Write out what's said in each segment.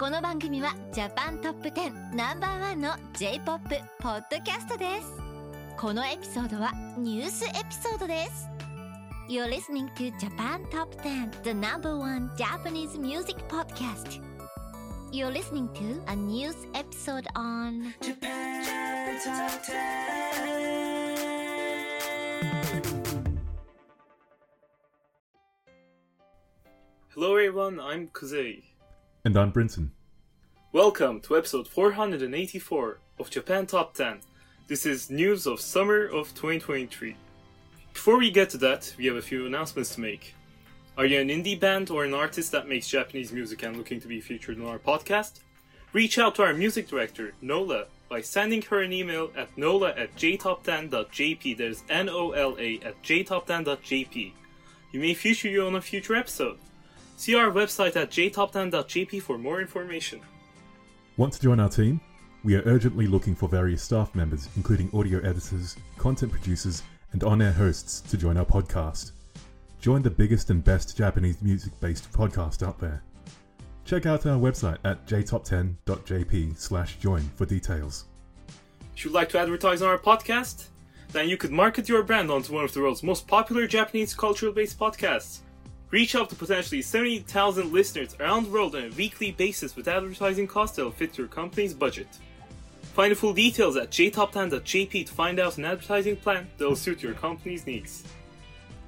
この番組はジャパントップ10ナンバーワンの J-POP ポッドキャストですこのエピソードはニュースエピソードです You're listening to Japan Top 10 the number one Japanese music podcast You're listening to a news episode on Japan Top 10. Hello everyone, I'm Kuzei. And I'm Brinton. Welcome to episode 484 of Japan Top 10. This is news of summer of 2023. Before we get to that, we have a few announcements to make. Are you an indie band or an artist that makes Japanese music and looking to be featured on our podcast? Reach out to our music director, Nola, by sending her an email at nola at jtop10.jp. That is N O L A at jtop10.jp. You may feature you on a future episode. See our website at jtop10.jp for more information. Want to join our team? We are urgently looking for various staff members, including audio editors, content producers, and on air hosts, to join our podcast. Join the biggest and best Japanese music based podcast out there. Check out our website at jtop10.jp slash join for details. If you'd like to advertise on our podcast, then you could market your brand onto one of the world's most popular Japanese cultural based podcasts. Reach out to potentially 70,000 listeners around the world on a weekly basis with advertising costs that'll fit your company's budget. Find the full details at jtop10.jp to find out an advertising plan that'll suit your company's needs.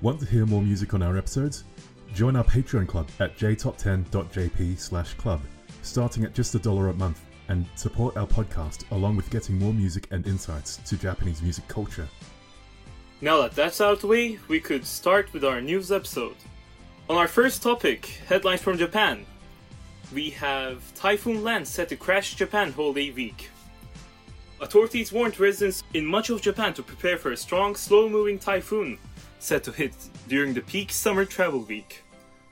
Want to hear more music on our episodes? Join our Patreon club at jtop10.jp slash club, starting at just a dollar a month, and support our podcast along with getting more music and insights to Japanese music culture. Now that that's out of the way, we could start with our news episode. On our first topic, headlines from Japan, we have Typhoon Lan set to crash Japan holiday week. Authorities warned residents in much of Japan to prepare for a strong, slow moving typhoon set to hit during the peak summer travel week.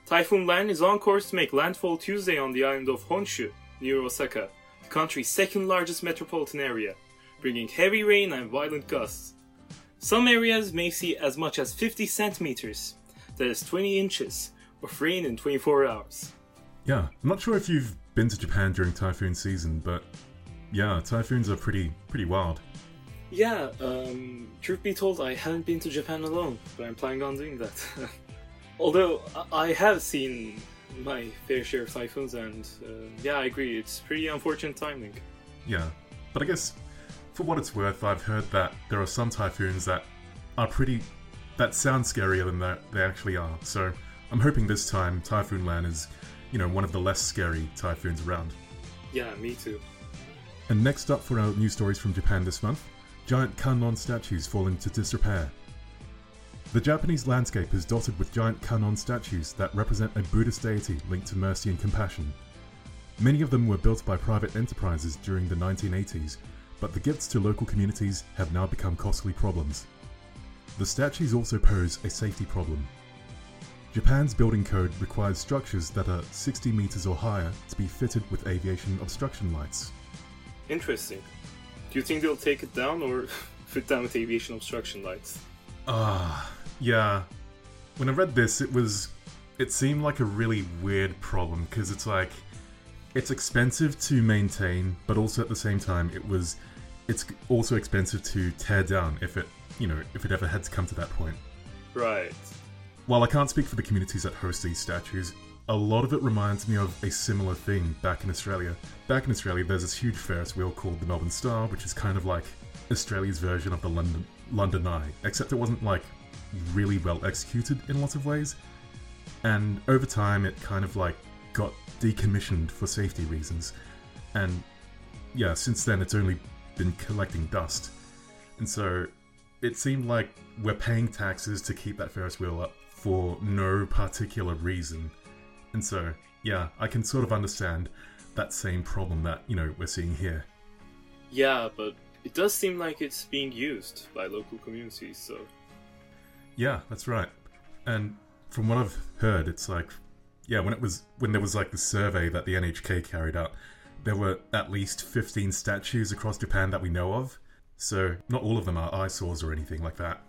Typhoon Lan is on course to make landfall Tuesday on the island of Honshu, near Osaka, the country's second largest metropolitan area, bringing heavy rain and violent gusts. Some areas may see as much as 50 centimeters, that is 20 inches, of rain in 24 hours. Yeah, I'm not sure if you've been to Japan during typhoon season, but yeah, typhoons are pretty pretty wild. Yeah, um, truth be told, I haven't been to Japan alone, but I'm planning on doing that. Although I have seen my fair share of typhoons, and uh, yeah, I agree, it's pretty unfortunate timing. Yeah, but I guess for what it's worth, I've heard that there are some typhoons that are pretty that sound scarier than that they actually are. So I'm hoping this time Typhoon Lan is, you know, one of the less scary typhoons around. Yeah, me too. And next up for our news stories from Japan this month, giant Kanon statues fall into disrepair. The Japanese landscape is dotted with giant Kanon statues that represent a Buddhist deity linked to mercy and compassion. Many of them were built by private enterprises during the 1980s, but the gifts to local communities have now become costly problems. The statues also pose a safety problem. Japan's building code requires structures that are 60 meters or higher to be fitted with aviation obstruction lights. Interesting. Do you think they'll take it down or fit down with aviation obstruction lights? Ah, yeah. When I read this, it was. It seemed like a really weird problem because it's like. It's expensive to maintain, but also at the same time, it was. It's also expensive to tear down if it, you know, if it ever had to come to that point. Right. While I can't speak for the communities that host these statues, a lot of it reminds me of a similar thing back in Australia. Back in Australia, there's this huge Ferris wheel called the Melbourne Star, which is kind of like Australia's version of the London London Eye, except it wasn't like really well executed in lots of ways. And over time, it kind of like got decommissioned for safety reasons. And yeah, since then, it's only been collecting dust. And so it seemed like we're paying taxes to keep that Ferris wheel up for no particular reason. And so, yeah, I can sort of understand that same problem that, you know, we're seeing here. Yeah, but it does seem like it's being used by local communities, so. Yeah, that's right. And from what I've heard, it's like, yeah, when it was when there was like the survey that the NHK carried out, there were at least 15 statues across Japan that we know of. So not all of them are eyesores or anything like that.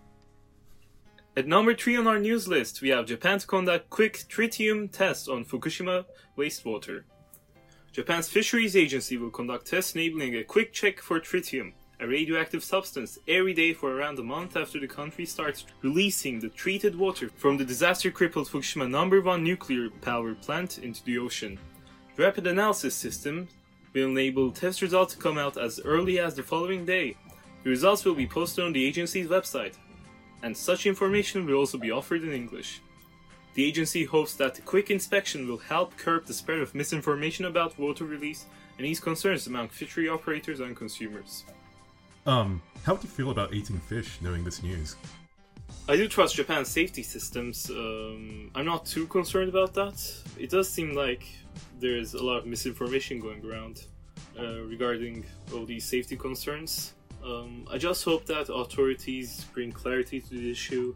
At number 3 on our news list, we have Japan to conduct quick tritium tests on Fukushima wastewater. Japan's Fisheries Agency will conduct tests enabling a quick check for tritium, a radioactive substance, every day for around a month after the country starts releasing the treated water from the disaster crippled Fukushima number 1 nuclear power plant into the ocean. The rapid analysis system will enable test results to come out as early as the following day. The results will be posted on the agency's website, and such information will also be offered in English. The agency hopes that the quick inspection will help curb the spread of misinformation about water release and ease concerns among fishery operators and consumers. Um, how do you feel about eating fish knowing this news? I do trust Japan's safety systems. Um, I'm not too concerned about that. It does seem like there's a lot of misinformation going around uh, regarding all these safety concerns. Um, I just hope that authorities bring clarity to the issue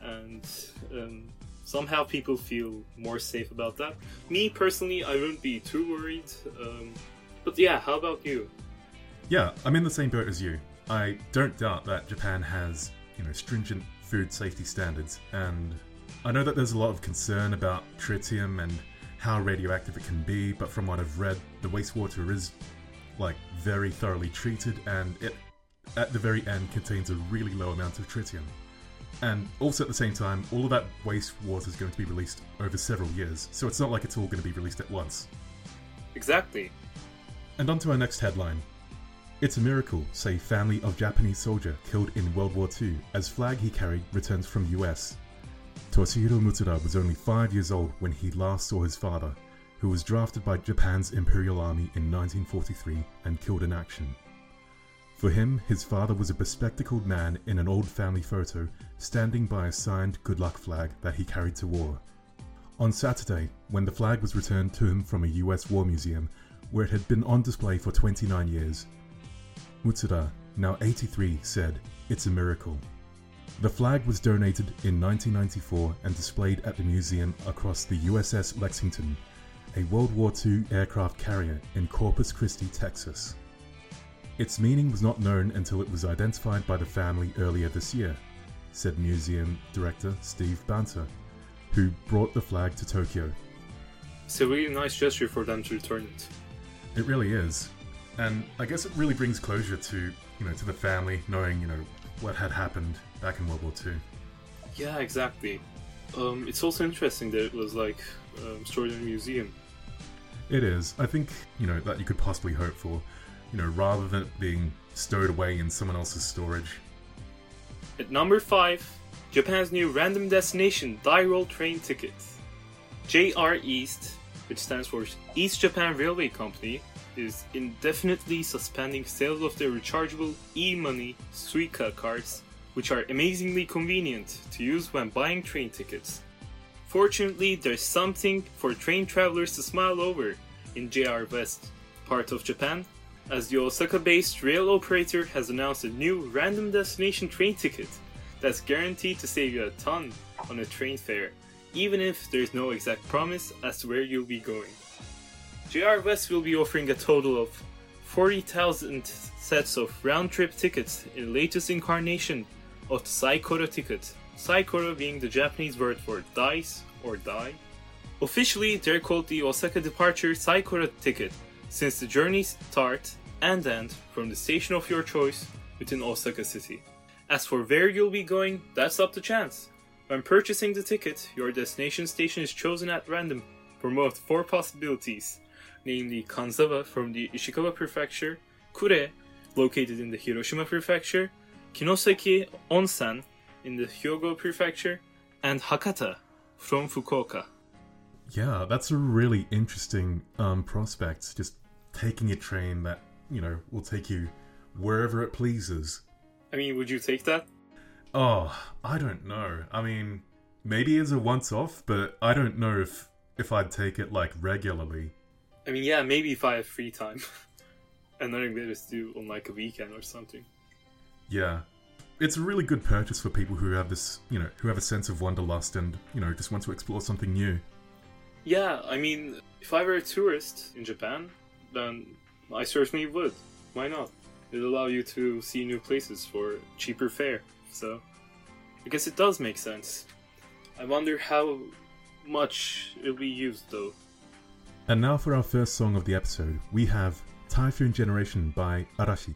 and um, somehow people feel more safe about that. Me personally, I wouldn't be too worried. Um, but yeah, how about you? Yeah, I'm in the same boat as you. I don't doubt that Japan has, you know, stringent food safety standards, and I know that there's a lot of concern about tritium and how radioactive it can be, but from what I've read, the wastewater is like very thoroughly treated and it at the very end contains a really low amount of tritium. And also at the same time, all of that waste wastewater is going to be released over several years, so it's not like it's all going to be released at once. Exactly. And on to our next headline. It's a miracle, say family of Japanese soldier killed in World War II as flag he carried returns from US. Toshihiro Mutsuda was only 5 years old when he last saw his father, who was drafted by Japan's Imperial Army in 1943 and killed in action. For him, his father was a bespectacled man in an old family photo standing by a signed good luck flag that he carried to war. On Saturday, when the flag was returned to him from a US war museum where it had been on display for 29 years, Mutsuda, now 83, said, It's a miracle. The flag was donated in 1994 and displayed at the museum across the USS Lexington, a World War II aircraft carrier in Corpus Christi, Texas. Its meaning was not known until it was identified by the family earlier this year, said museum director Steve Banta, who brought the flag to Tokyo. It's a really nice gesture for them to return it. It really is. And I guess it really brings closure to, you know, to the family knowing, you know, what had happened back in World War II. Yeah, exactly. Um, it's also interesting that it was like um, stored in a museum. It is. I think, you know, that you could possibly hope for, you know, rather than it being stowed away in someone else's storage. At number 5, Japan's new random destination die roll train ticket. JR East, which stands for East Japan Railway Company, is indefinitely suspending sales of their rechargeable e-money Suica cards, which are amazingly convenient to use when buying train tickets. Fortunately, there's something for train travelers to smile over in JR West, part of Japan, as the Osaka based rail operator has announced a new random destination train ticket that's guaranteed to save you a ton on a train fare, even if there's no exact promise as to where you'll be going. JR West will be offering a total of 40,000 sets of round trip tickets in the latest incarnation of the Saikoro ticket, Saikoro being the Japanese word for dice or die. Officially, they're called the Osaka Departure Saikoro ticket, since the journeys start and end from the station of your choice within Osaka City. As for where you'll be going, that's up to chance. When purchasing the ticket, your destination station is chosen at random from of four possibilities, namely Kanazawa from the Ishikawa Prefecture, Kure, located in the Hiroshima Prefecture, Kinosaki Onsen in the Hyogo Prefecture, and Hakata from Fukuoka. Yeah, that's a really interesting um, prospect. Just taking a train that, you know, will take you wherever it pleases. I mean, would you take that? Oh, I don't know. I mean, maybe as a once off, but I don't know if if I'd take it like regularly. I mean, yeah, maybe if I have free time and nothing better to do on like a weekend or something. Yeah. It's a really good purchase for people who have this, you know, who have a sense of wanderlust and, you know, just want to explore something new. Yeah, I mean, if I were a tourist in Japan, then I certainly would. Why not? It'll allow you to see new places for cheaper fare. So, I guess it does make sense. I wonder how much it'll be used though. And now for our first song of the episode, we have Typhoon Generation by Arashi.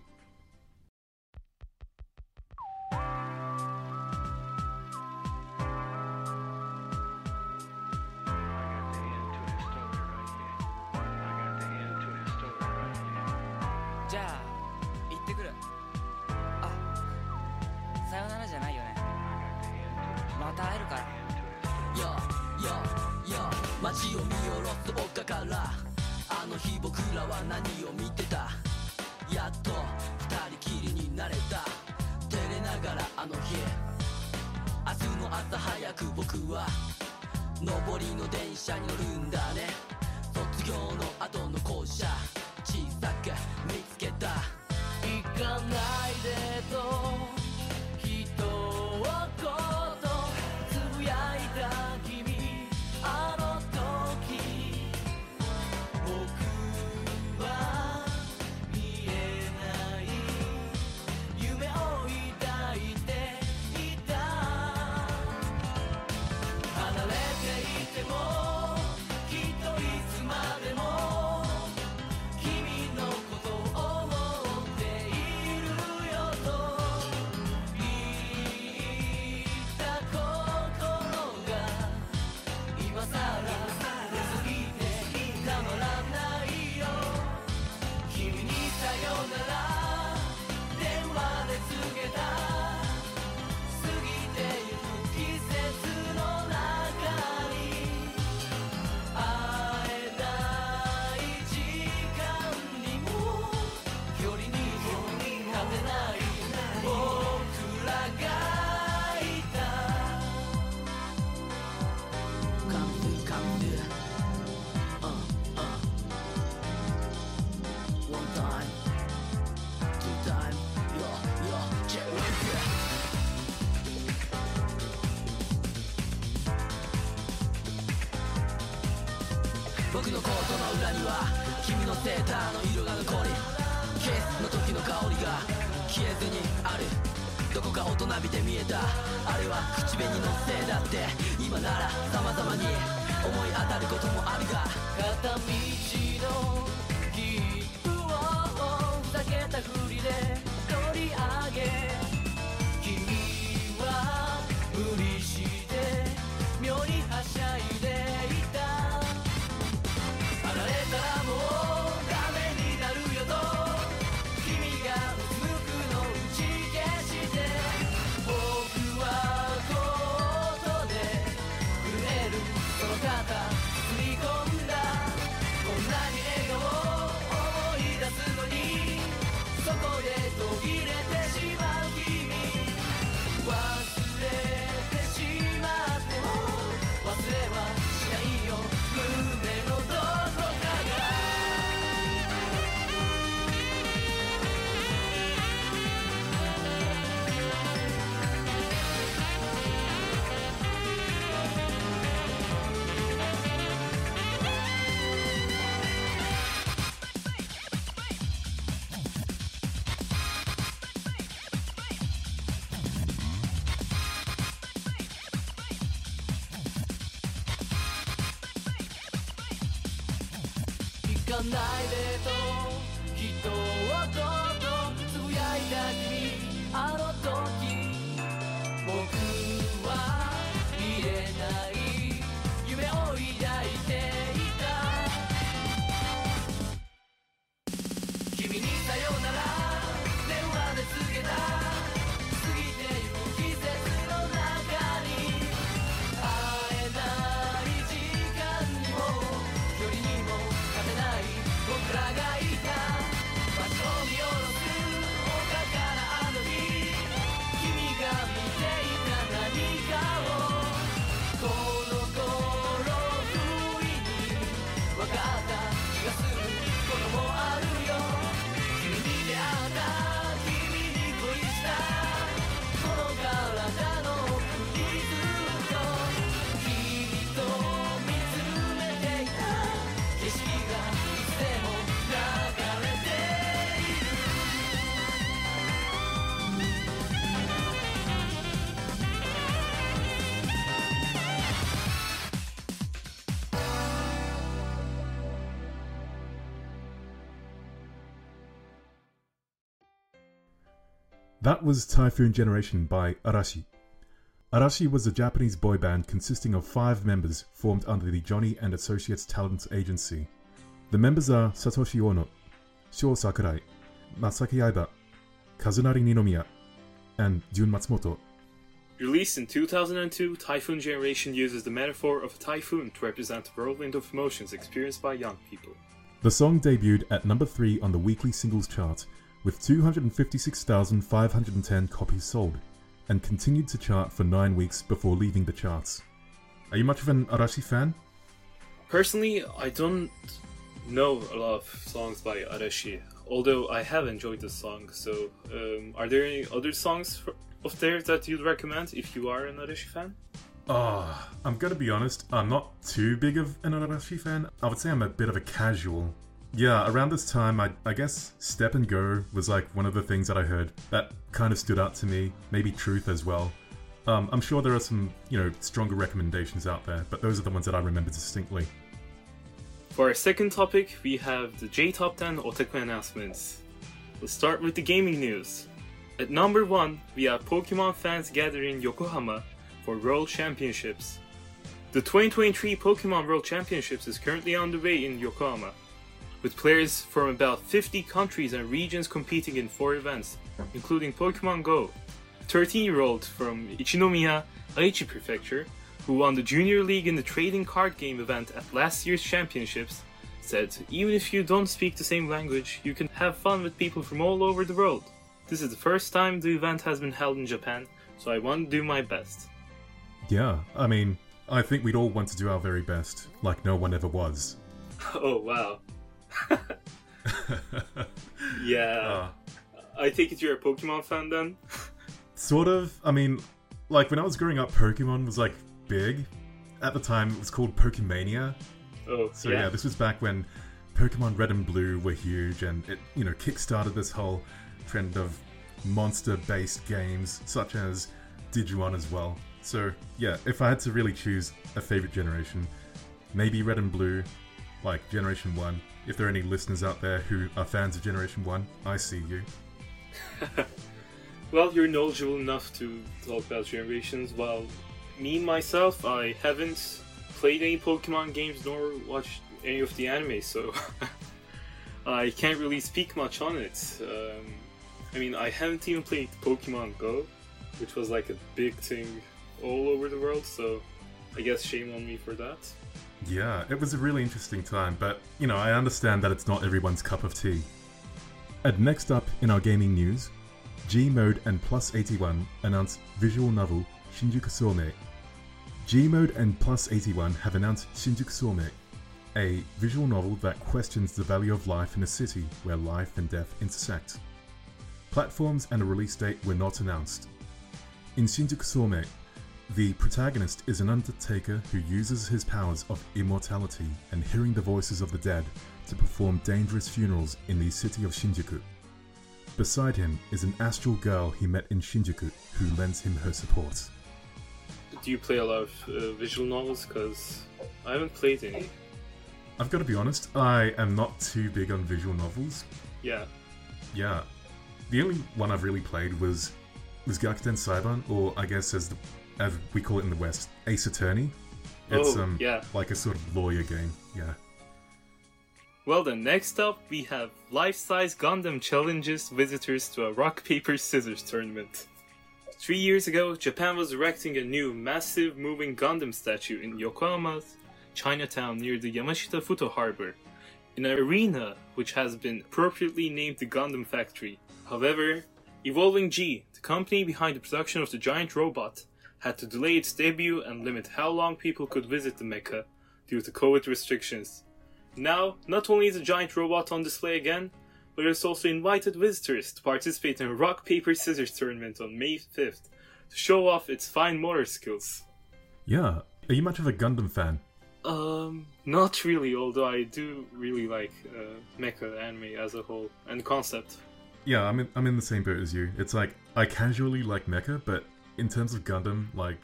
のコートの裏には君のセーターの色が残りキスの時の香りが消えずにある。どこか大人びて見えた。あれは口紅のせいだって。今なら様々に思い当たることもあるが。片道の切符を避けた That was Typhoon Generation by Arashi. Arashi was a Japanese boy band consisting of five members formed under the Johnny and Associates Talent Agency. The members are Satoshi Ono, Sho Sakurai, Masaki Aiba, Kazunari Ninomiya, and Jun Matsumoto. Released in 2002, Typhoon Generation uses the metaphor of a typhoon to represent the whirlwind of emotions experienced by young people. The song debuted at number 3 on the weekly singles chart with 256,510 copies sold and continued to chart for 9 weeks before leaving the charts. Are you much of an Arashi fan? Personally, I don't know a lot of songs by Arashi, although I have enjoyed the song. So, um, are there any other songs for, of theirs that you'd recommend if you are an Arashi fan? Oh, I'm gonna be honest, I'm not too big of an Arashi fan. I would say I'm a bit of a casual. Yeah, around this time, I, I guess Step and Go was like one of the things that I heard that kind of stood out to me. Maybe Truth as well. Um, I'm sure there are some, you know, stronger recommendations out there, but those are the ones that I remember distinctly. For our second topic, we have the J Top 10 Otaku announcements. Let's start with the gaming news. At number 1, we have Pokemon fans gathering in Yokohama for World Championships. The 2023 Pokemon World Championships is currently underway in Yokohama, with players from about 50 countries and regions competing in four events, including Pokemon Go. 13 year old from Ichinomiya, Aichi Prefecture, who won the Junior League in the trading card game event at last year's championships, said, Even if you don't speak the same language, you can have fun with people from all over the world. This is the first time the event has been held in Japan, so I want to do my best. Yeah, I mean, I think we'd all want to do our very best, like no one ever was. Oh, wow. yeah. Ah. I take it you're a Pokemon fan then? Sort of. I mean, like when I was growing up, Pokemon was like big. At the time, it was called Pokemania. Oh, So yeah. this was back when Pokemon Red and Blue were huge, and it you know kickstarted this whole trend of monster-based games such as Digimon as well. So yeah, if I had to really choose a favorite generation, maybe Red and Blue, like Generation One. If there are any listeners out there who are fans of Generation One, I see you. Well, you're knowledgeable enough to talk about generations, while me myself, I haven't played any Pokemon games nor watched any of the anime, so I can't really speak much on it. Um, I mean, I haven't even played Pokemon Go, which was like a big thing all over the world, so I guess shame on me for that. Yeah, it was a really interesting time, but you know, I understand that it's not everyone's cup of tea. And next up in our gaming news, Gmode and Plus 81 announced visual novel Shinjuku Soumei. Gmode and Plus 81 have announced Shinjuku Soumei, a visual novel that questions the value of life in a city where life and death intersect. Platforms and a release date were not announced. In Shinjuku Soumei, the protagonist is an undertaker who uses his powers of immortality and hearing the voices of the dead to perform dangerous funerals in the city of Shinjuku. Beside him is an astral girl he met in Shinjuku who lends him her support. Do you play a lot of uh, visual novels? Because I haven't played any. I've got to be honest, I am not too big on visual novels. Yeah. Yeah, the only one I've really played was was Gyakuten Saiban, or I guess as the as we call it in the West, Ace Attorney. It's Oh, um yeah. like a sort of lawyer game. Yeah. Well then, next up we have life-size Gundam challenges visitors to a rock paper scissors tournament. Three years ago, Japan was erecting a new massive moving Gundam statue in Yokohama's Chinatown near the Yamashita Futo Harbor, in an arena which has been appropriately named the Gundam Factory. However, Evolving G, the company behind the production of the giant robot, had to delay its debut and limit how long people could visit the Mecha due to COVID restrictions. Now, not only is the giant robot on display again, but it's also invited visitors to participate in a rock, paper, scissors tournament on May 5th to show off its fine motor skills. Yeah. Are you much of a Gundam fan? Um, not really, although I do really like uh, mecha anime as a whole and concept. Yeah, I'm in, I'm in the same boat as you. It's like I casually like mecha, but in terms of Gundam, like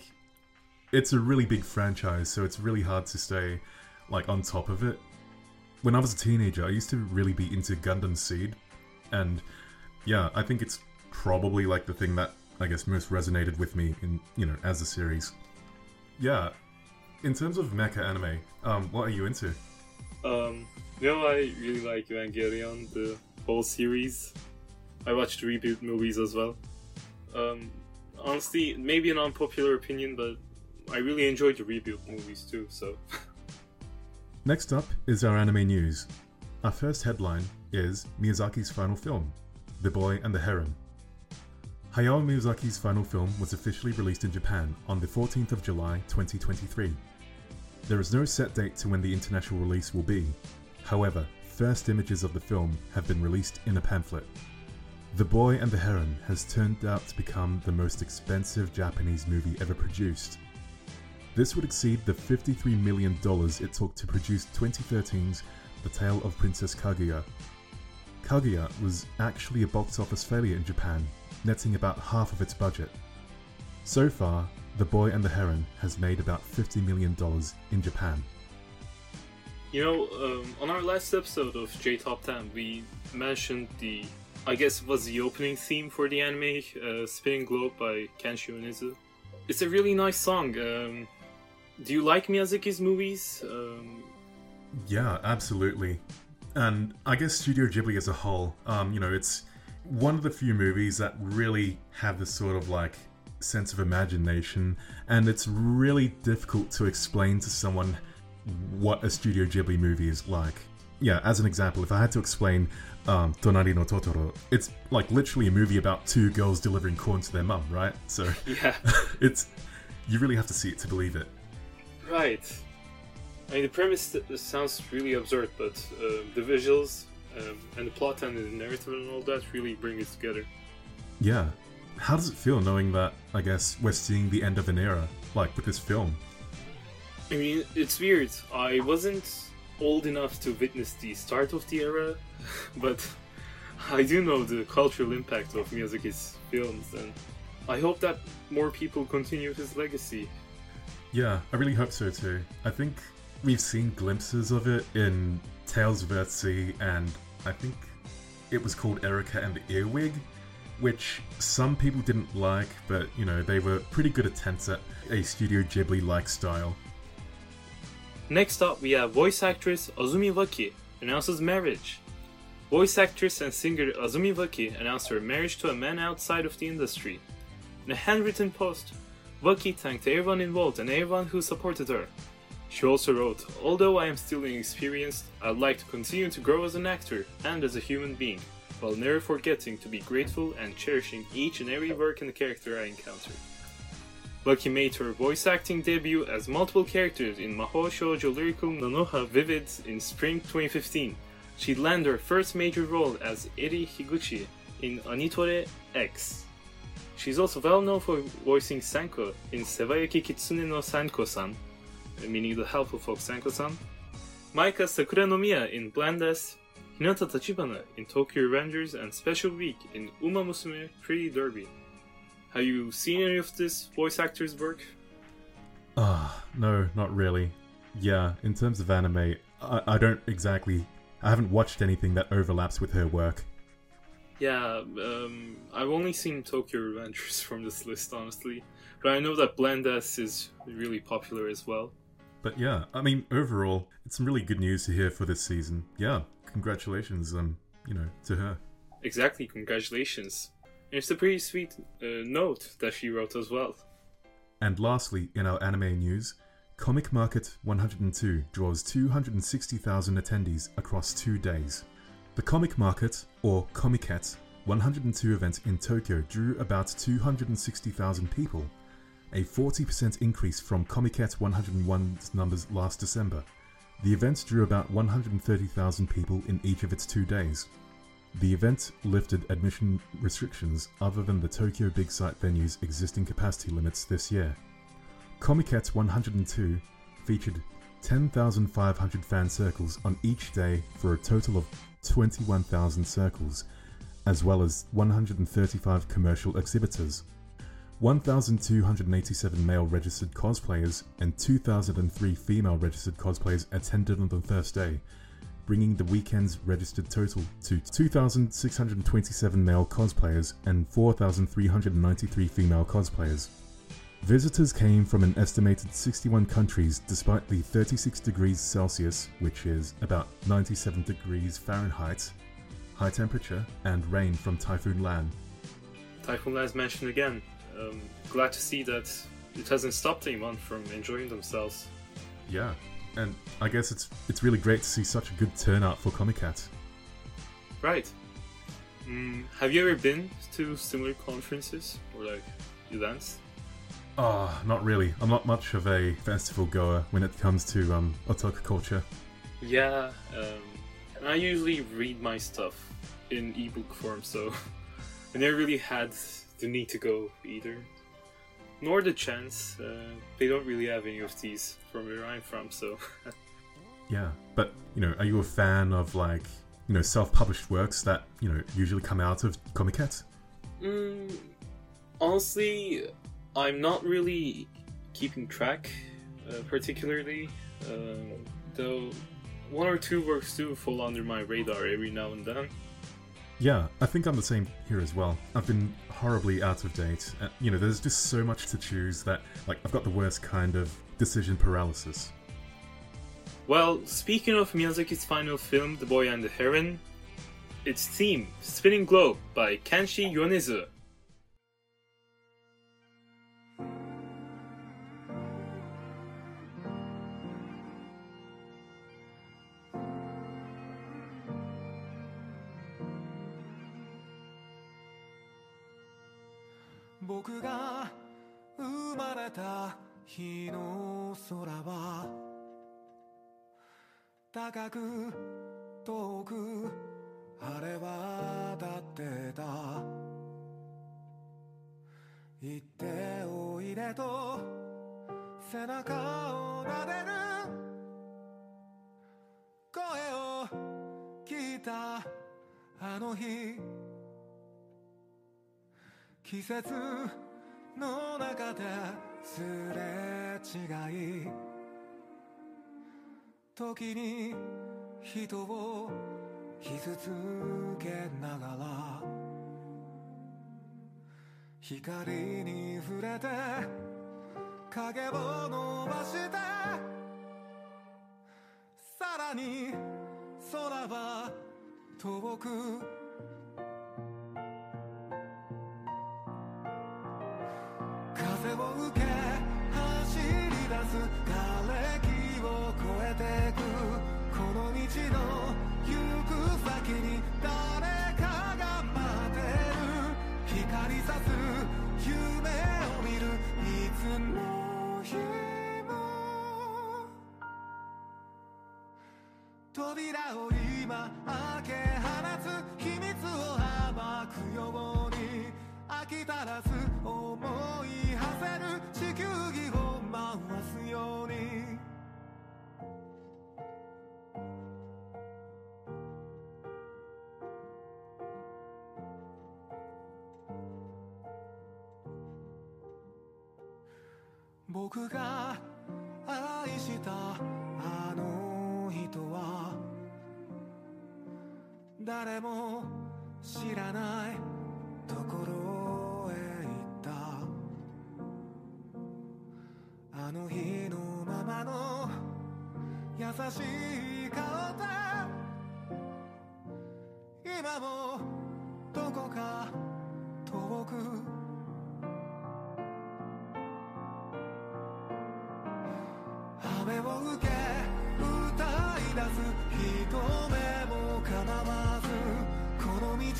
it's a really big franchise, so it's really hard to stay like on top of it. When I was a teenager, I used to really be into Gundam Seed, and yeah, I think it's probably like the thing that I guess most resonated with me in you know as a series. Yeah, in terms of mecha anime, um, what are you into? Um, you I really like Evangelion, the whole series. I watched reboot movies as well. Um, honestly, maybe an unpopular opinion, but I really enjoyed the reboot movies too. So, Next up is our anime news. Our first headline is Miyazaki's final film, The Boy and the Heron. Hayao Miyazaki's final film was officially released in Japan on the 14th of July 2023. There is no set date to when the international release will be. However, first images of the film have been released in a pamphlet. The Boy and the Heron has turned out to become the most expensive Japanese movie ever produced. This would exceed the $53 million it took to produce 2013's The Tale of Princess Kaguya. Kaguya was actually a box office failure in Japan, netting about half of its budget. So far, The Boy and the Heron has made about $50 million in Japan. you know, um, on our last episode of J Top 10, we mentioned the, I guess was the opening theme for the anime, uh, Spinning Globe by Kenshi Yonezu. It's a really nice song. Um, do you like Miyazaki's movies? Um, Yeah, absolutely. And I guess Studio Ghibli as a whole, um, you know, it's one of the few movies that really have this sort of like sense of imagination, and it's really difficult to explain to someone what a Studio Ghibli movie is like. Yeah, as an example, if I had to explain um, Tonari no Totoro, it's like literally a movie about two girls delivering corn to their mum, right? So yeah, it's you really have to see it to believe it. right. I mean, the premise sounds really absurd, but uh, the visuals um, and the plot and the narrative and all that really bring it together. Yeah. How does it feel knowing that, I guess, we're seeing the end of an era, like with this film? I mean, it's weird. I wasn't old enough to witness the start of the era, but I do know the cultural impact of Miyazaki's films, and I hope that more people continue his legacy. Yeah, I really hope so too. I think we've seen glimpses of it in Tales of Earthsea, and I think it was called Erica and the Earwig, which some people didn't like, but you know, they were pretty good attempts at a Studio Ghibli like style. Next up, we have voice actress Azumi Waki announces marriage. Voice actress and singer Azumi Waki announced her marriage to a man outside of the industry. In a handwritten post, Waki thanked everyone involved and everyone who supported her. She also wrote, Although I am still inexperienced, I'd like to continue to grow as an actor and as a human being, while never forgetting to be grateful and cherishing each and every work and character I encounter. Waki made her voice acting debut as multiple characters in Mahou Shoujo Lyrical Nanoha Vivid in spring 2015. She landed her first major role as Eri Higuchi in Anitore X. She's also well known for voicing Sanko in Sewayaki Kitsune no Sanko-san, meaning the helpful folk Sanko-san, Maika Sakuranomiya in Blend S, Hinata Tachibana in Tokyo Revengers, and Special Week in Uma Musume Pretty Derby. Have you seen any of this voice actor's work? Ah, no, not really. Yeah, in terms of anime, I, I don't exactly. I haven't watched anything that overlaps with her work. Yeah, um, I've only seen Tokyo Revengers from this list, honestly. But I know that Blend S is really popular as well. But yeah, I mean, overall, it's some really good news to hear for this season. Yeah, congratulations, um, you know, to her. Exactly, congratulations. It's a pretty sweet uh, note that she wrote as well. And lastly, in our anime news, Comic Market 102 draws 260,000 attendees across two days. The Comic Market, or Comiket 102 event in Tokyo drew about 260,000 people, a 40% increase from Comiket 101's numbers last December. The event drew about 130,000 people in each of its two days. The event lifted admission restrictions other than the Tokyo Big Sight venue's existing capacity limits this year. Comiket 102 featured 10,500 fan circles on each day for a total of 21,000 circles, as well as 135 commercial exhibitors. 1,287 male registered cosplayers and 2,003 female registered cosplayers attended on the first day. Bringing the weekend's registered total to 2,627 male cosplayers and 4,393 female cosplayers. Visitors came from an estimated 61 countries despite the 36 degrees Celsius, which is about 97 degrees Fahrenheit, high temperature, and rain from Typhoon Lan. Typhoon Lan's mentioned again. Um, glad to see that it hasn't stopped anyone from enjoying themselves. Yeah, and I guess it's it's really great to see such a good turnout for Comiket. Right. Mm, have you ever been to similar conferences or like events? Ah, not really. I'm not much of a festival goer when it comes to um, otaku culture. Yeah, um, and I usually read my stuff in ebook form, so I never really had the need to go either, nor the chance. Uh, they don't really have any of these from where I'm from, so Yeah, but you know, are you a fan of like you know self-published works that you know usually come out of Comiket? mm, honestly, I'm not really keeping track, uh, particularly. Um, though one or two works do fall under my radar every now and then. Yeah, I think I'm the same here as well. I've been horribly out of date. Uh, you know, there's just so much to choose that like I've got the worst kind of decision paralysis. Well, speaking of Miyazaki's final film, The Boy and the Heron, its theme, Spinning Globe by Kenshi Yonezu. 僕が生まれた日の空は高く遠く晴れ渡ってた。行っておいでと背中を撫でる。声を聞いたあの日。季節の中ですれ違い時に人を傷つけながら光に触れて影を伸ばしてさらに空は遠く出す瓦礫を越えてくこの道の行く先に誰かが待ってる光さす夢を見るいつの日も扉を今開け放つ秘密を暴くように飽きたらす思い馳せる地球儀を僕が愛したあの人は誰も知らないところへ行った。あの日のままの優しい顔で今もどこか遠く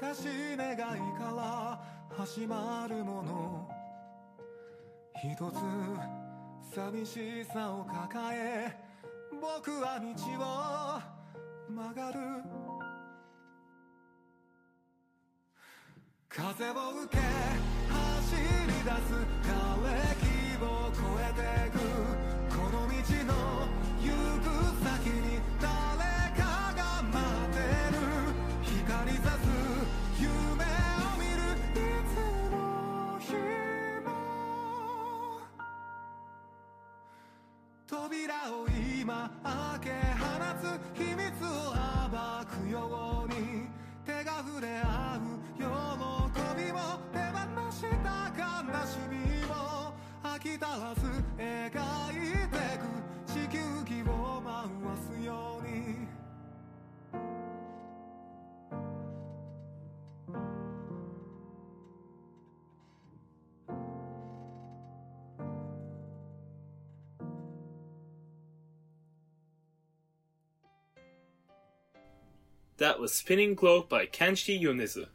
正しい願いから始まるもの。一つ寂しさを抱え僕は道を曲がる。風を受け走り出す。瓦礫を越えてく。この道の扉を今開け放つ秘密を暴くように手が触れ合う喜びも手放した悲しみも飽き足らず描いてく地球儀を回すよ That was Spinning Globe by Kenshi Yonezu.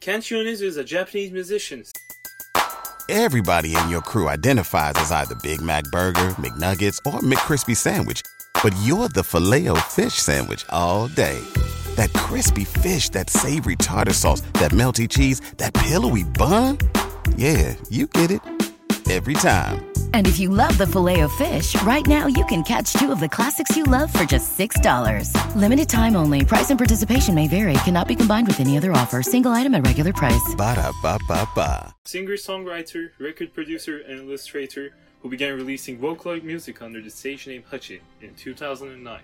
Kenshi Yonezu is a Japanese musician Everybody in your crew identifies as either Big Mac Burger, McNuggets, or McCrispy Sandwich. But you're the filet fish Sandwich all day. That crispy fish, that savory tartar sauce, that melty cheese, that pillowy bun. Yeah, you get it. Every time. And if you love the filet of fish, right now you can catch two of the classics you love for just $6. Limited time only. Price and participation may vary. Cannot be combined with any other offer. Single item at regular price. Ba-da-ba-ba-ba. singer, songwriter, record producer, and illustrator who began releasing Vocaloid music under the stage name Hachi in 2009.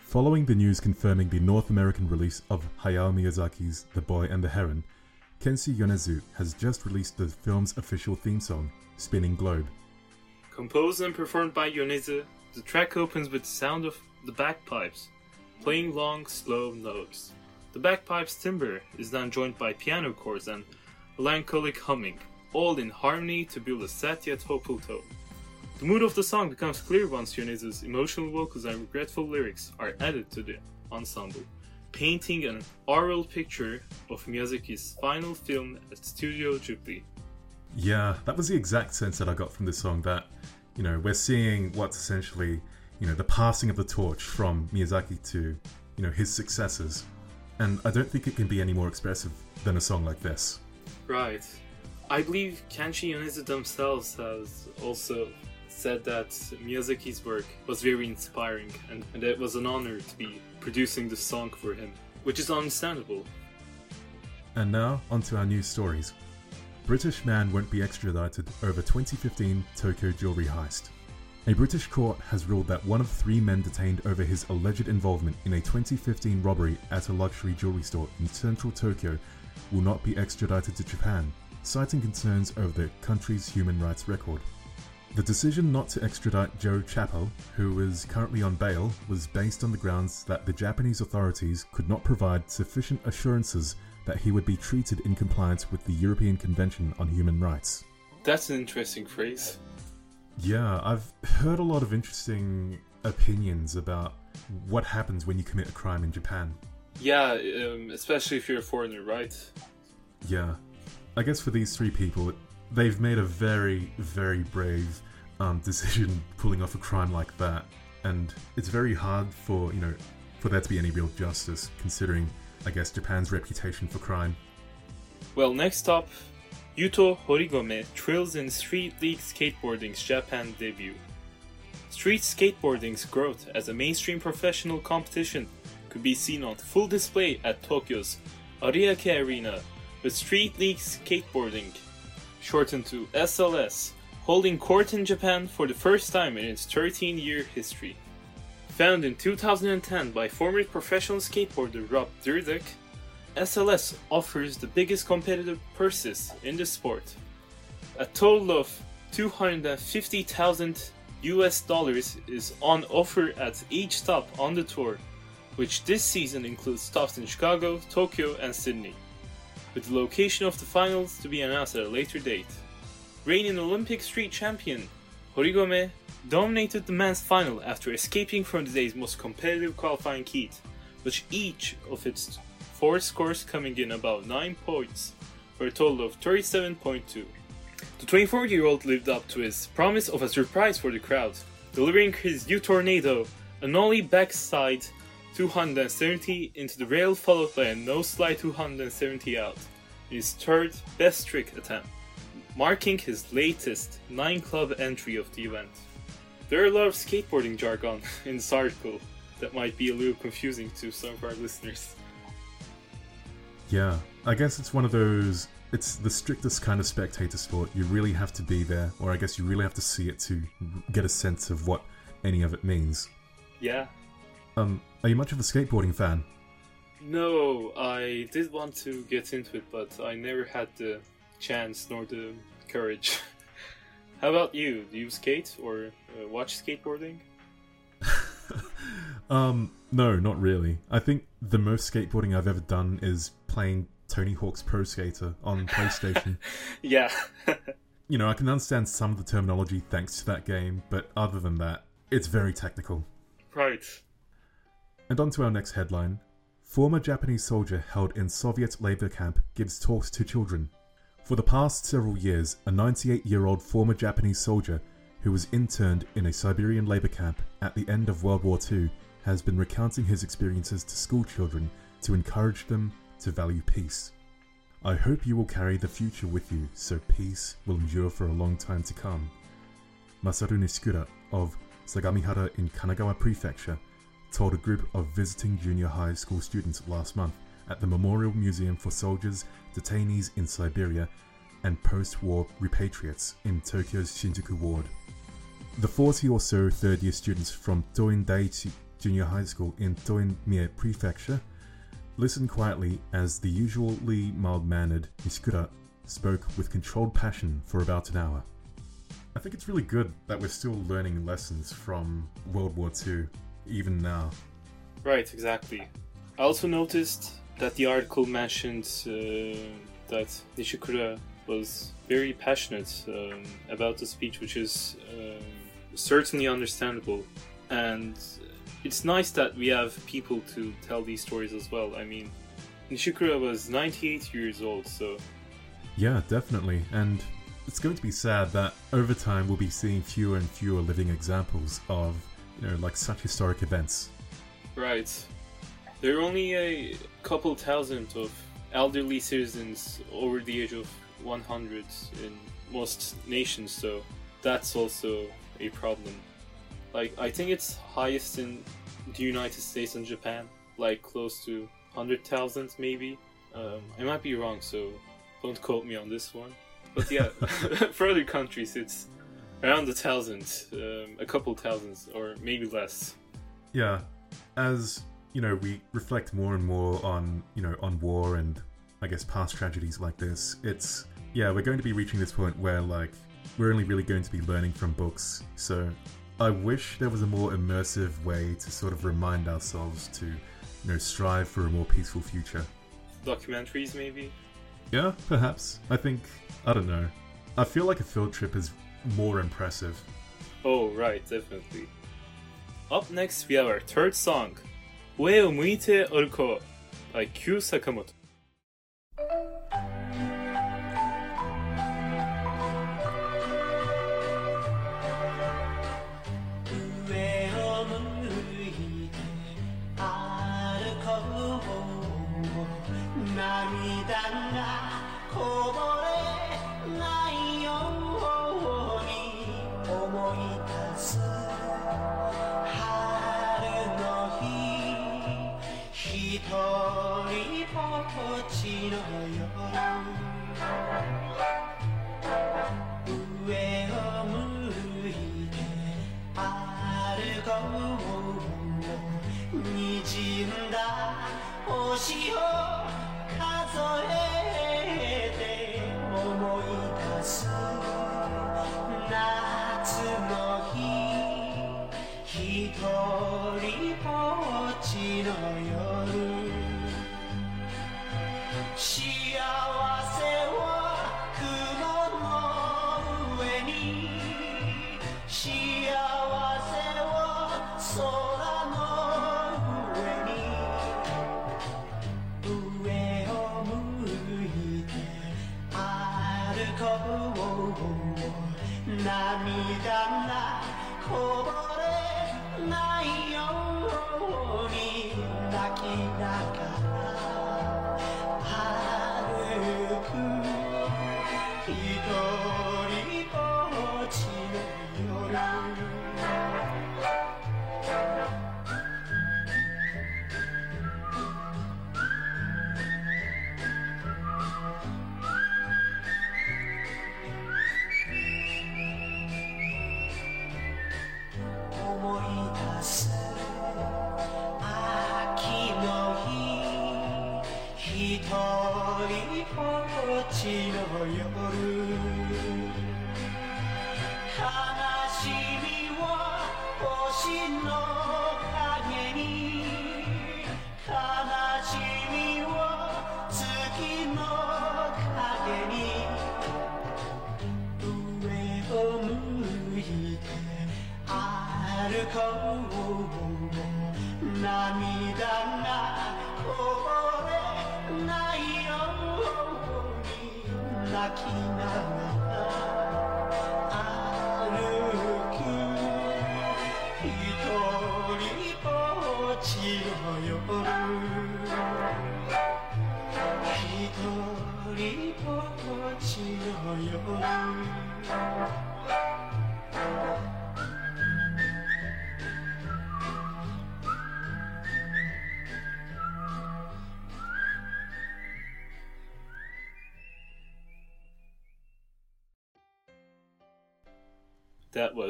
Following the news confirming the North American release of Hayao Miyazaki's The Boy and the Heron, Kenshi Yonezu has just released the film's official theme song, Spinning Globe. Composed and performed by Yonezu, the track opens with the sound of the bagpipes, playing long, slow notes. The bagpipes timbre is then joined by piano chords and melancholic humming, all in harmony to build a sad yet hopeful tone. The mood of the song becomes clear once Yonezu's emotional vocals and regretful lyrics are added to the ensemble, painting an oral picture of Miyazaki's final film at Studio Ghibli. Yeah, that was the exact sense that I got from this song that, you know, we're seeing what's essentially, you know, the passing of the torch from Miyazaki to, you know, his successors. And I don't think it can be any more expressive than a song like this. Right. I believe Kenshi Yonezu themselves has also said that Miyazaki's work was very inspiring and, and it was an honor to be producing the song for him, which is understandable. And now, onto our news stories. British man won't be extradited over 2015 Tokyo jewelry heist. A British court has ruled that one of three men detained over his alleged involvement in a 2015 robbery at a luxury jewelry store in central Tokyo will not be extradited to Japan, citing concerns over the country's human rights record. The decision not to extradite Joe Chappell, who is currently on bail, was based on the grounds that the Japanese authorities could not provide sufficient assurances that he would be treated in compliance with the European Convention on Human Rights. That's an interesting phrase. Yeah, I've heard a lot of interesting opinions about what happens when you commit a crime in Japan. Yeah, um, especially if you're a foreigner, right? Yeah. I guess for these three people, they've made a very, very brave um, decision pulling off a crime like that. And it's very hard for, you know, for there to be any real justice, considering, I guess, Japan's reputation for crime. Well, next up, Yuto Horigome thrills in Street League Skateboarding's Japan debut. Street skateboarding's growth as a mainstream professional competition could be seen on full display at Tokyo's Ariake Arena, with Street League Skateboarding, shortened to SLS, holding court in Japan for the first time in its 13 year history. Founded in 2010 by former professional skateboarder Rob Dyrdek, SLS offers the biggest competitive purses in the sport. A total of 250,000 US dollars is on offer at each stop on the tour, which this season includes stops in Chicago, Tokyo, and Sydney, with the location of the finals to be announced at a later date. Reigning Olympic street champion Horigome dominated the men's final after escaping from the day's most competitive qualifying heat, with each of its four scores coming in about 9 points for a total of 37.2. The 24 year old lived up to his promise of a surprise for the crowd, delivering his U Tornado, a nollie backside 270 into the rail, followed by a noseslide 270 out, his third best trick attempt, marking his latest 9 club entry of the event. There are a lot of skateboarding jargon in this article that might be a little confusing to some of our listeners. Yeah, I guess it's one of those. It's the strictest kind of spectator sport. You really have to be there, or I guess you really have to see it to get a sense of what any of it means. Yeah. Um, are you much of a skateboarding fan? No, I did want to get into it, but I never had the chance nor the courage. How about you? Do you skate or uh, watch skateboarding? Um, no, not really. I think the most skateboarding I've ever done is playing Tony Hawk's Pro Skater on PlayStation. Yeah. you know, I can understand some of the terminology thanks to that game, but other than that, it's very technical. right. And on to our next headline. Former Japanese soldier held in Soviet labor camp gives talks to children. For the past several years, a 98 year old former Japanese soldier who was interned in a Siberian labor camp at the end of World War II has been recounting his experiences to school children to encourage them to value peace. I hope you will carry the future with you so peace will endure for a long time to come. Masaru Nishikura of Sagamihara in Kanagawa Prefecture told a group of visiting junior high school students last month at the Memorial Museum for Soldiers, Detainees in Siberia, and Post War Repatriates in Tokyo's Shinjuku ward. The 40 or so third year students from Toin Daiichi Junior High School in Toin Mie Prefecture listened quietly as the usually mild mannered Nishikura spoke with controlled passion for about an hour. I think it's really good that we're still learning lessons from World War II, even now. Right, exactly. I also noticed that the article mentioned uh, that Nishikura was very passionate um, about the speech, which is um certainly understandable. And it's nice that we have people to tell these stories as well. I mean, Nishikura was 98 years old, so Yeah, definitely. And it's going to be sad that over time we'll be seeing fewer and fewer living examples of, you know, like such historic events. Right. There are only a couple thousand of elderly citizens over the age of 100 in most nations, so that's also a problem. Like, I think it's highest in the United States and Japan, like close to 100,000 maybe. Um, I might be wrong, so don't quote me on this one. But yeah, for other countries, it's around a thousand, um, a couple thousands, or maybe less. Yeah, as you know, we reflect more and more on you know on war and I guess past tragedies like this. It's yeah, we're going to be reaching this point where like we're only really going to be learning from books. So I wish there was a more immersive way to sort of remind ourselves to you know strive for a more peaceful future. Documentaries, maybe? Yeah, perhaps. I think I don't know. I feel like a field trip is more impressive. Oh, right, definitely. Up next, we have our third song, Ue Umite oruko," by Kyu Sakamoto.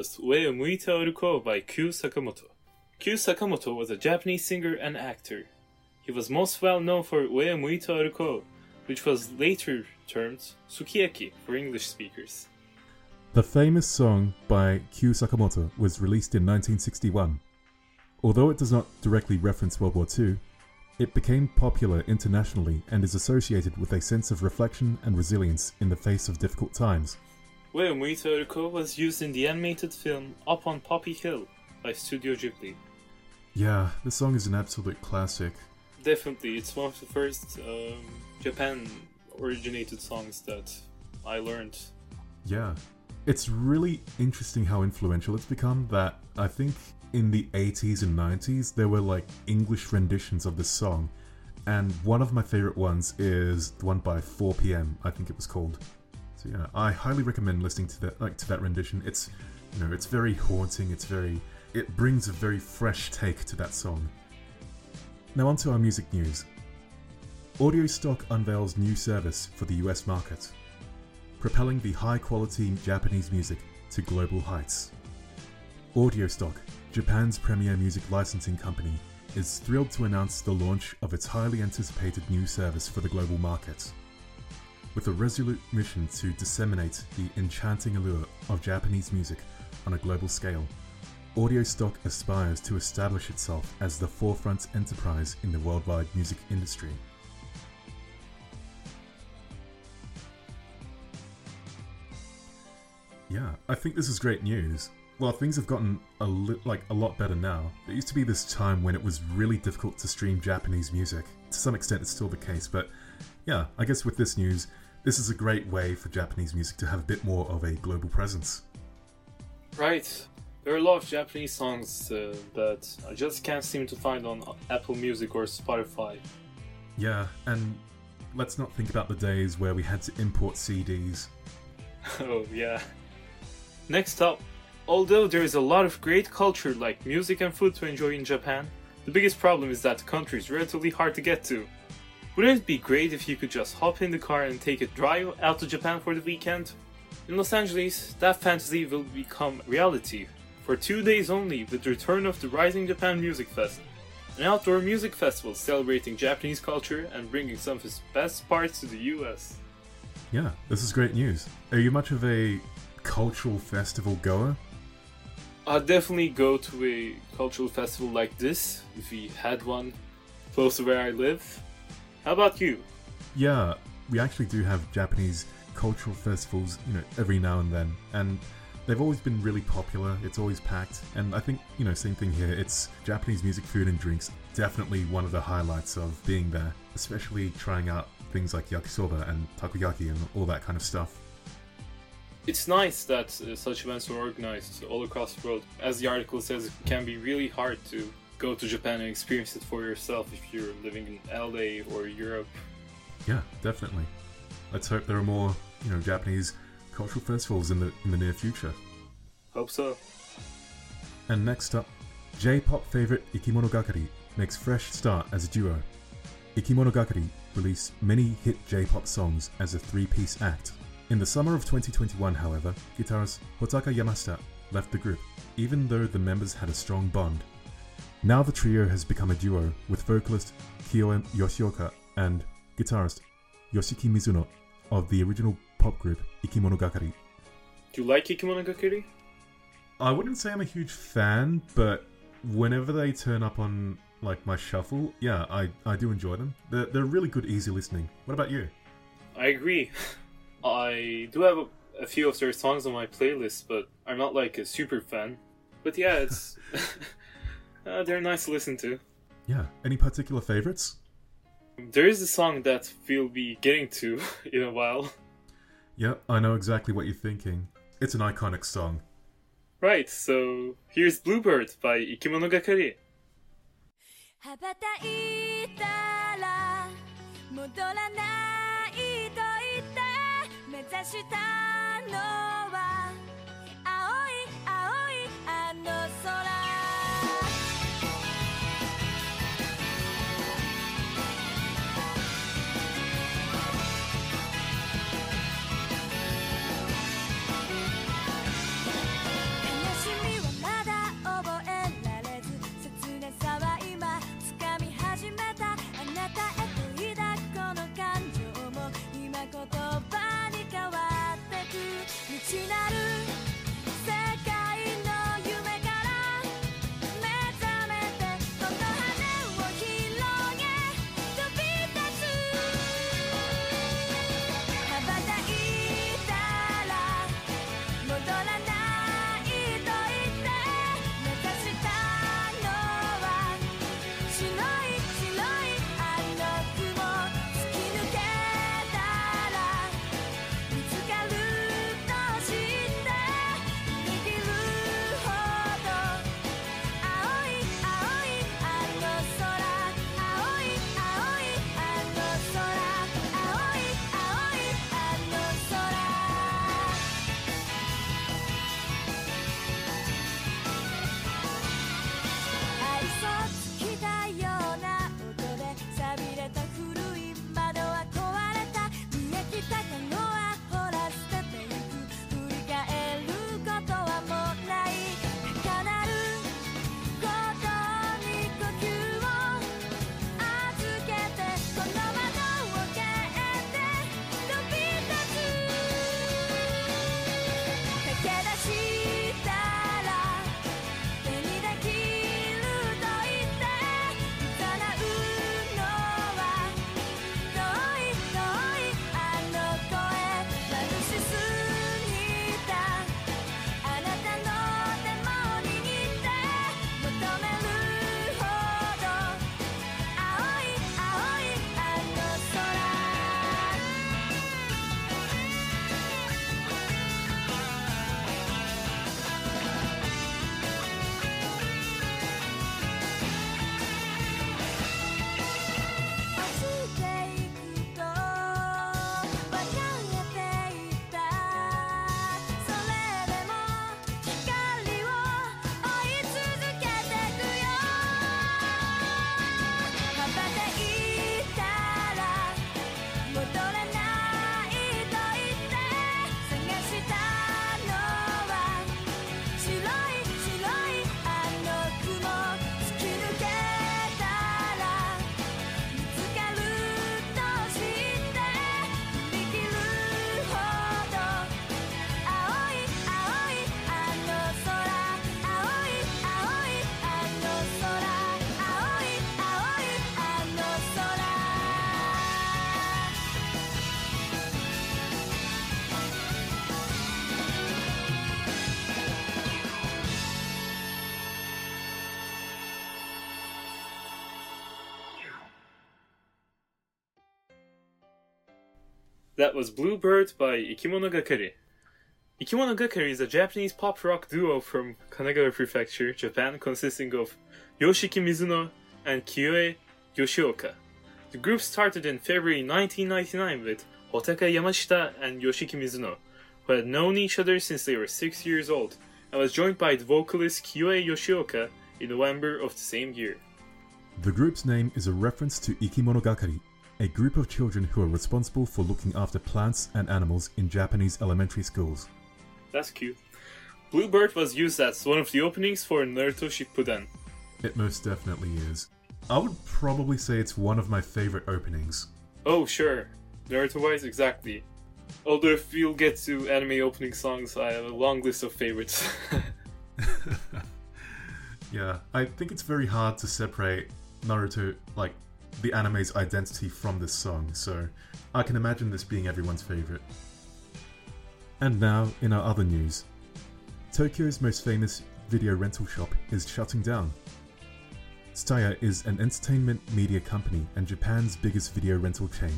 Was Ue Muita Oruko by Kyu Sakamoto. Kyu Sakamoto was a Japanese singer and actor. He was most well known for Ue Muita Oruko, which was later termed Sukiyaki for English speakers. The famous song by Kyu Sakamoto was released in 1961. Although it does not directly reference World War II, it became popular internationally and is associated with a sense of reflection and resilience in the face of difficult times. Ue Muita Oruko was used in the animated film Up on Poppy Hill by Studio Ghibli. Yeah, the song is an absolute classic. Definitely, it's one of the first um, Japan originated songs that I learned. Yeah. It's really interesting how influential it's become that I think in the 80s and 90s there were like English renditions of this song and one of my favorite ones is the one by 4pm I think it was called. So yeah, I highly recommend listening to that like to that rendition. It's you know, it's very haunting, it's very it brings a very fresh take to that song. Now onto our music news. Audio Stock unveils new service for the US market, propelling the high quality Japanese music to global heights. Audio Stock, Japan's premier music licensing company, is thrilled to announce the launch of its highly anticipated new service for the global market. With a resolute mission to disseminate the enchanting allure of Japanese music on a global scale, Audio Stock aspires to establish itself as the forefront enterprise in the worldwide music industry. Yeah, I think this is great news. Well, things have gotten a li- like a lot better now. There used to be this time when it was really difficult to stream Japanese music. To some extent, it's still the case, but yeah, I guess with this news, this is a great way for Japanese music to have a bit more of a global presence. Right. There are a lot of Japanese songs uh, that I just can't seem to find on Apple Music or Spotify. Yeah, and let's not think about the days where we had to import CDs. oh, yeah. Next up, although there is a lot of great culture like music and food to enjoy in Japan, the biggest problem is that the country is relatively hard to get to. Wouldn't it be great if you could just hop in the car and take a drive out to Japan for the weekend? In Los Angeles, that fantasy will become reality for two days only with the return of the Rising Japan Music Fest, an outdoor music festival celebrating Japanese culture and bringing some of its best parts to the US. Yeah, this is great news. Are you much of a cultural festival goer? I'd definitely go to a cultural festival like this if we had one close to where I live. How about you? Yeah, we actually do have Japanese cultural festivals, you know, every now and then, and they've always been really popular. It's always packed, and I think, you know, same thing here. It's Japanese music, food, and drinks. Definitely one of the highlights of being there, especially trying out things like yakisoba and takoyaki and all that kind of stuff. It's nice that uh, such events are organized all across the world. As the article says, it can be really hard to go to Japan and experience it for yourself if you're living in LA or Europe. Yeah, definitely. Let's hope there are more, you know, Japanese cultural festivals in the in the near future. Hope so. And next up, J-pop favorite Ikimonogakari makes fresh start as a duo. Ikimonogakari released many hit J-pop songs as a three-piece act. In the summer of 2021, however, guitarist Hotaka Yamashita left the group, even though the members had a strong bond. Now the trio has become a duo with vocalist Kiyoe Yoshioka and guitarist Yoshiki Mizuno of the original pop group Ikimonogakari. Do you like Ikimonogakari? I wouldn't say I'm a huge fan, but whenever they turn up on like my shuffle, yeah, I, I do enjoy them. They're, they're really good, easy listening. What about you? I agree. I do have a, a few of their songs on my playlist, but I'm not like a super fan. But yeah, it's uh, they're nice to listen to. Yeah. Any particular favorites? There is a song that we'll be getting to in a while. Yeah, I know exactly what you're thinking. It's an iconic song. Right, so here's Bluebird by Ikimonogakari. 羽ばたいたら戻らないと言って目指したのは That was Bluebird by Ikimonogakari. Ikimonogakari is a Japanese pop rock duo from Kanagawa Prefecture, Japan, consisting of Yoshiki Mizuno and Kiyoe Yoshioka. The group started in February 1999 with Hotaka Yamashita and Yoshiki Mizuno, who had known each other since they were six years old, and was joined by the vocalist Kiyoe Yoshioka in November of the same year. The group's name is a reference to Ikimonogakari, a group of children who are responsible for looking after plants and animals in Japanese elementary schools. That's cute. Bluebird was used as one of the openings for Naruto Shippuden. It most definitely is. I would probably say it's one of my favorite openings. Oh, sure. Naruto wise, exactly. Although if we'll get to anime opening songs, I have a long list of favorites. Yeah, I think it's very hard to separate Naruto, like the anime's identity, from this song, so I can imagine this being everyone's favorite. And now, in our other news, Tokyo's most famous video rental shop is shutting down. Tsutaya is an entertainment media company and Japan's biggest video rental chain.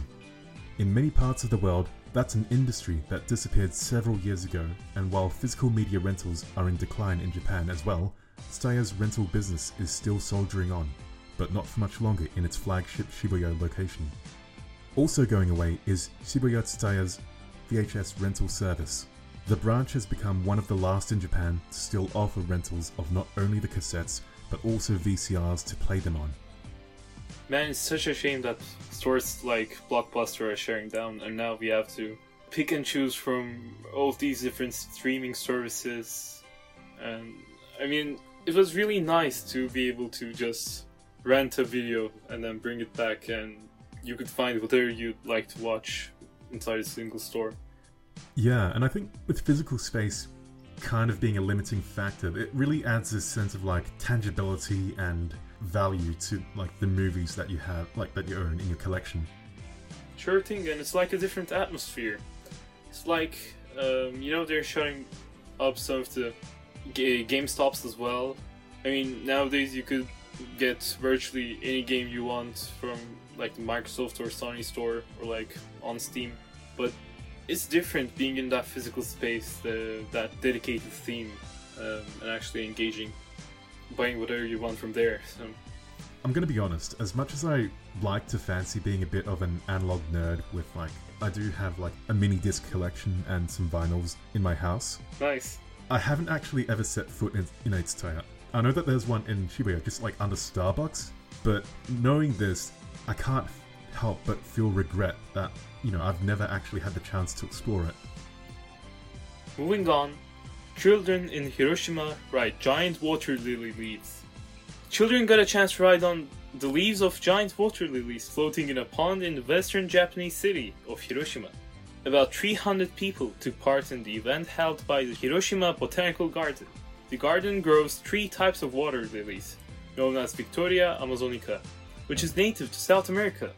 In many parts of the world, that's an industry that disappeared several years ago, and while physical media rentals are in decline in Japan as well, Tsutaya's rental business is still soldiering on, but not for much longer in its flagship Shibuya location. Also going away is Shibuya Tsutaya's VHS rental service. The branch has become one of the last in Japan to still offer rentals of not only the cassettes, but also VCRs to play them on. Man, it's such a shame that stores like Blockbuster are sharing down, and now we have to pick and choose from all of these different streaming services. And I mean, it was really nice to be able to just rent a video and then bring it back, and you could find whatever you'd like to watch inside a single store. Yeah, and I think with physical space kind of being a limiting factor, it really adds this sense of like tangibility and value to like the movies that you have, like that you own in your collection. Sure thing, and it's like a different atmosphere. It's like, um, you know, they're showing up some of the ga- Game Stops as well. I mean, nowadays you could get virtually any game you want from like the Microsoft or Sony store or like on Steam, but it's different being in that physical space, the, that dedicated theme, um, and actually engaging, buying whatever you want from there. So, I'm gonna be honest, as much as I like to fancy being a bit of an analog nerd with like I do have like a mini disc collection and some vinyls in my house. nice. I haven't actually ever set foot in, in a Tsutaya. I know that there's one in Shibuya, just like under Starbucks, but knowing this, I can't help but feel regret that, you know, I've never actually had the chance to explore it. Moving on, children in Hiroshima ride giant water lily leaves. Children got a chance to ride on the leaves of giant water lilies floating in a pond in the western Japanese city of Hiroshima. About 300 people took part in the event held by the Hiroshima Botanical Garden. The garden grows three types of water lilies, known as Victoria amazonica, which is native to South America.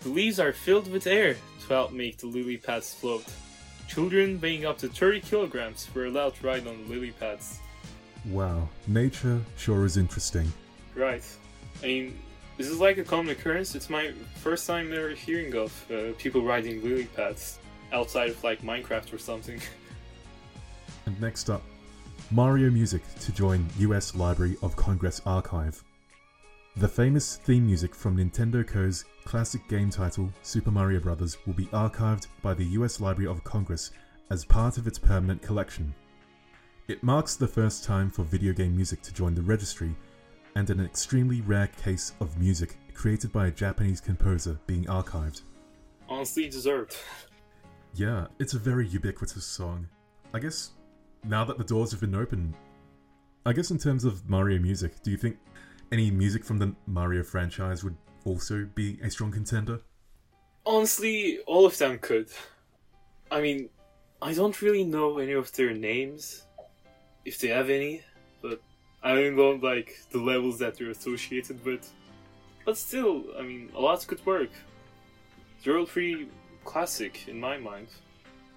The leaves are filled with air to help make the lily pads float. Children weighing up to 30 kilograms were allowed to ride on the lily pads. Wow, nature sure is interesting. Right. I mean, this is like a common occurrence. It's my first time ever hearing of uh, people riding lily pads outside of like Minecraft or something. And next up, Mario Music to join US Library of Congress archive. The famous theme music from Nintendo Co.'s classic game title Super Mario Bros. will be archived by the US Library of Congress as part of its permanent collection. It marks the first time for video game music to join the registry and an extremely rare case of music created by a Japanese composer being archived. Honestly deserved. Yeah, it's a very ubiquitous song. I guess now that the doors have been opened, I guess in terms of Mario music, do you think any music from the Mario franchise would also be a strong contender? Honestly, all of them could. I mean, I don't really know any of their names, if they have any, but I don't know like the levels that they're associated with. But still, I mean, a lot could work. They're all pretty classic in my mind.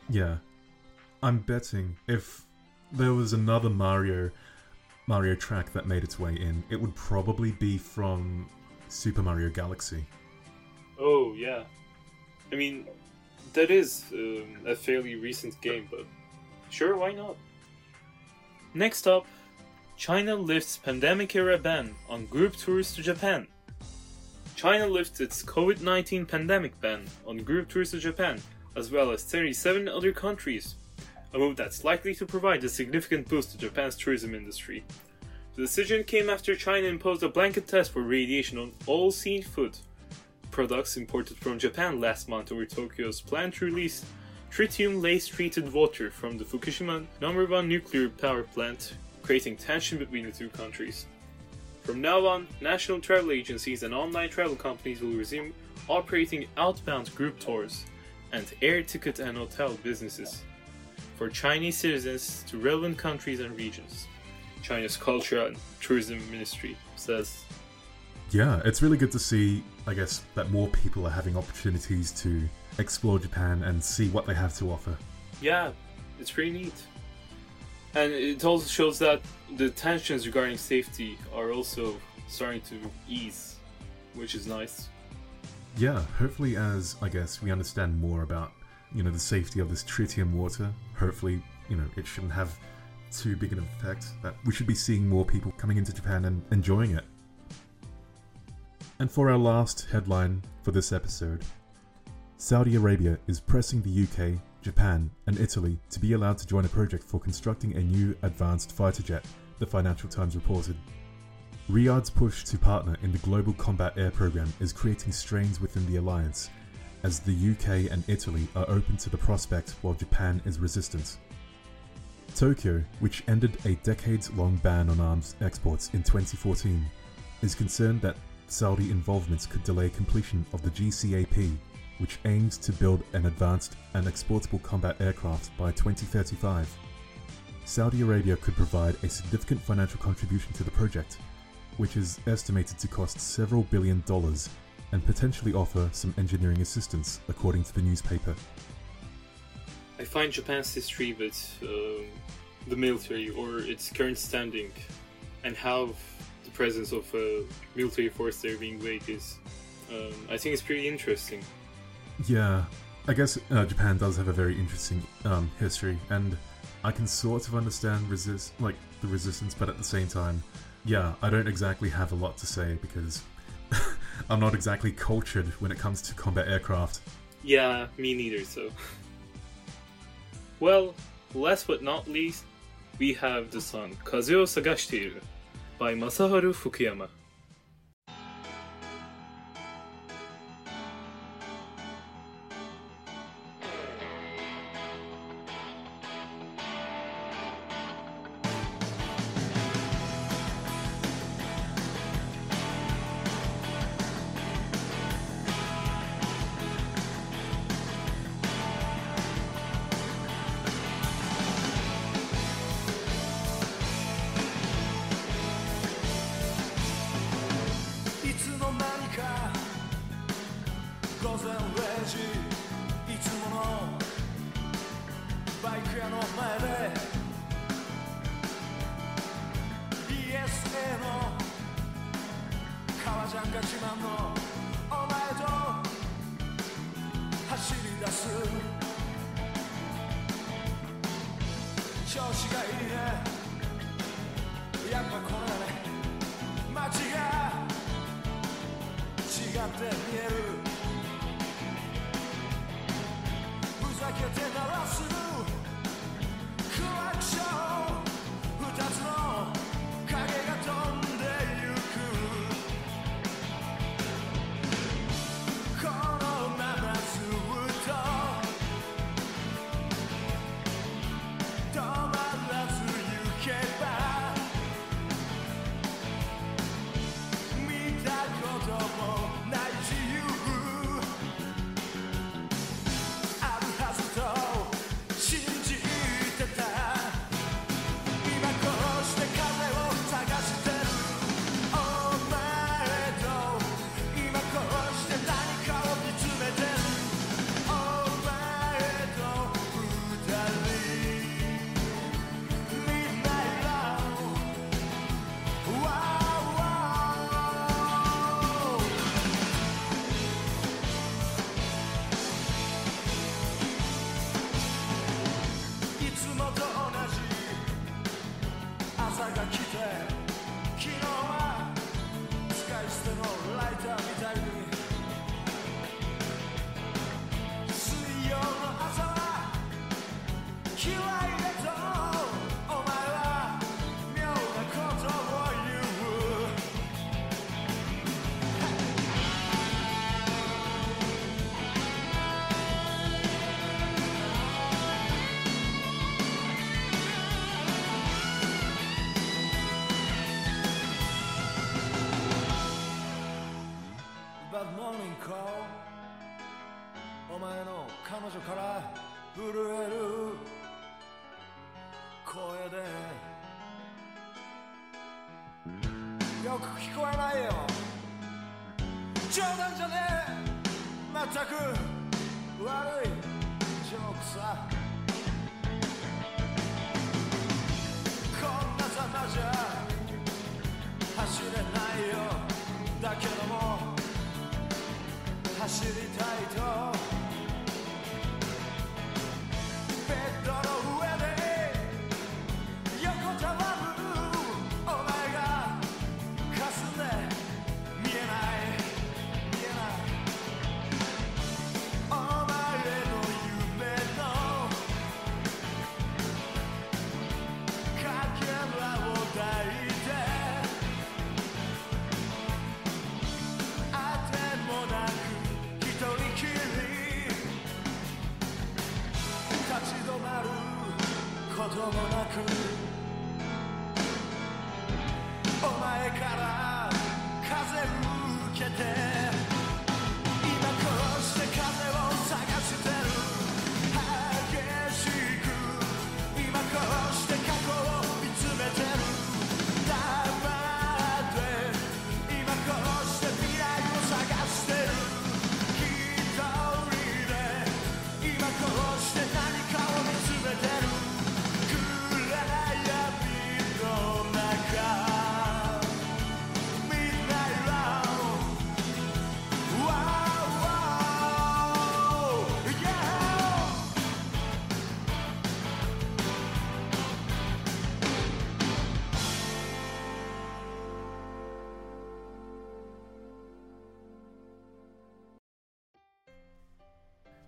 Yeah. I'm betting if there was another Mario Mario track that made its way in, it would probably be from Super Mario Galaxy. Oh yeah, I mean, that is um, a fairly recent game, but sure, why not? Next up, China lifts pandemic era ban on group tours to Japan. China lifts its COVID 19 pandemic ban on group tours to Japan, as well as 37 other countries, a move that's likely to provide a significant boost to Japan's tourism industry. The decision came after China imposed a blanket test for radiation on all seafood products imported from Japan last month over Tokyo's plan to release tritium lace treated water from the Fukushima number 1 nuclear power plant, creating tension between the two countries. From now on, national travel agencies and online travel companies will resume operating outbound group tours and air ticket and hotel businesses for Chinese citizens to relevant countries and regions. China's Culture and Tourism Ministry says. Yeah, it's really good to see, I guess, that more people are having opportunities to explore Japan and see what they have to offer. Yeah, it's pretty neat. And it also shows that the tensions regarding safety are also starting to ease, which is nice. Yeah, hopefully, as I guess we understand more about, you know, the safety of this tritium water, hopefully, you know, it shouldn't have too big an effect. That we should be seeing more people coming into Japan and enjoying it. And for our last headline for this episode, Saudi Arabia is pressing the UK, Japan, and Italy to be allowed to join a project for constructing a new advanced fighter jet, the Financial Times reported. Riyadh's push to partner in the Global Combat Air Program is creating strains within the alliance, as the UK and Italy are open to the prospect while Japan is resistant. Tokyo, which ended a decades long ban on arms exports in 2014, is concerned that Saudi involvement could delay completion of the GCAP, which aims to build an advanced and exportable combat aircraft by 2035. Saudi Arabia could provide a significant financial contribution to the project, which is estimated to cost several billion dollars and potentially offer some engineering assistance, according to the newspaper. I find Japan's history with um, the military or its current standing and how the presence of a military force there being vague is, um, I think it's pretty interesting. Yeah, I guess uh, Japan does have a very interesting um, history, and I can sort of understand resist like the resistance, but at the same time, yeah, I don't exactly have a lot to say because I'm not exactly cultured when it comes to combat aircraft. Yeah, me neither, so. Well, last but not least, we have the song Kaze o Sagashiteiru by Masaharu Fukuyama. 午前0時いつものバイク屋の前で BSA の革ジャンが自慢のお前と走り出す調子がい。いねやっぱこれだね街が違って見える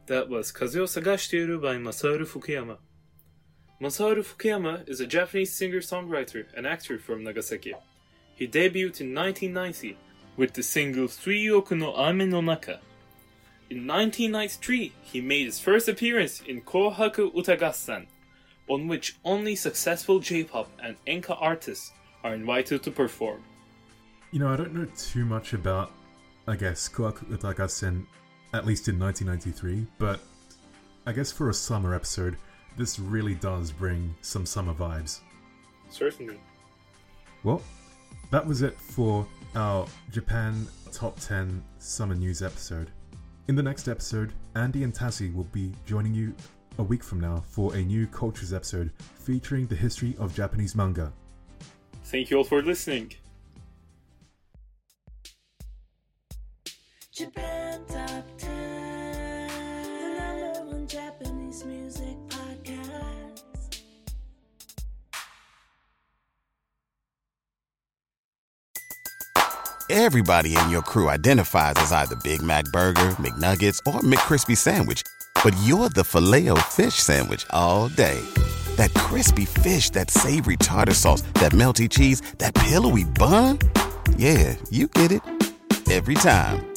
That was Kazuo Sagashiteru by Masaharu Fukuyama. Masaharu Fukuyama is a Japanese singer-songwriter and actor from Nagasaki. He debuted in 1990 with the single Tsuioku no Ame no Naka. In 1993, he made his first appearance in Kohaku Utagassen, on which only successful J-pop and enka artists are invited to perform. You know, I don't know too much about, I guess, Kohaku Utagassen at least in 1993, but I guess for a summer episode, this really does bring some summer vibes. Certainly. Well, that was it for our Japan Top 10 Summer News episode. In the next episode, Andy and Tassie will be joining you a week from now for a new Cultures episode featuring the history of Japanese manga. Thank you all for listening. Japan Top 10, Japanese music podcast. Everybody in your crew identifies as either Big Mac Burger, McNuggets, or McCrispy Sandwich. But you're the filet fish Sandwich all day. That crispy fish, that savory tartar sauce, that melty cheese, that pillowy bun. Yeah, you get it. Every time.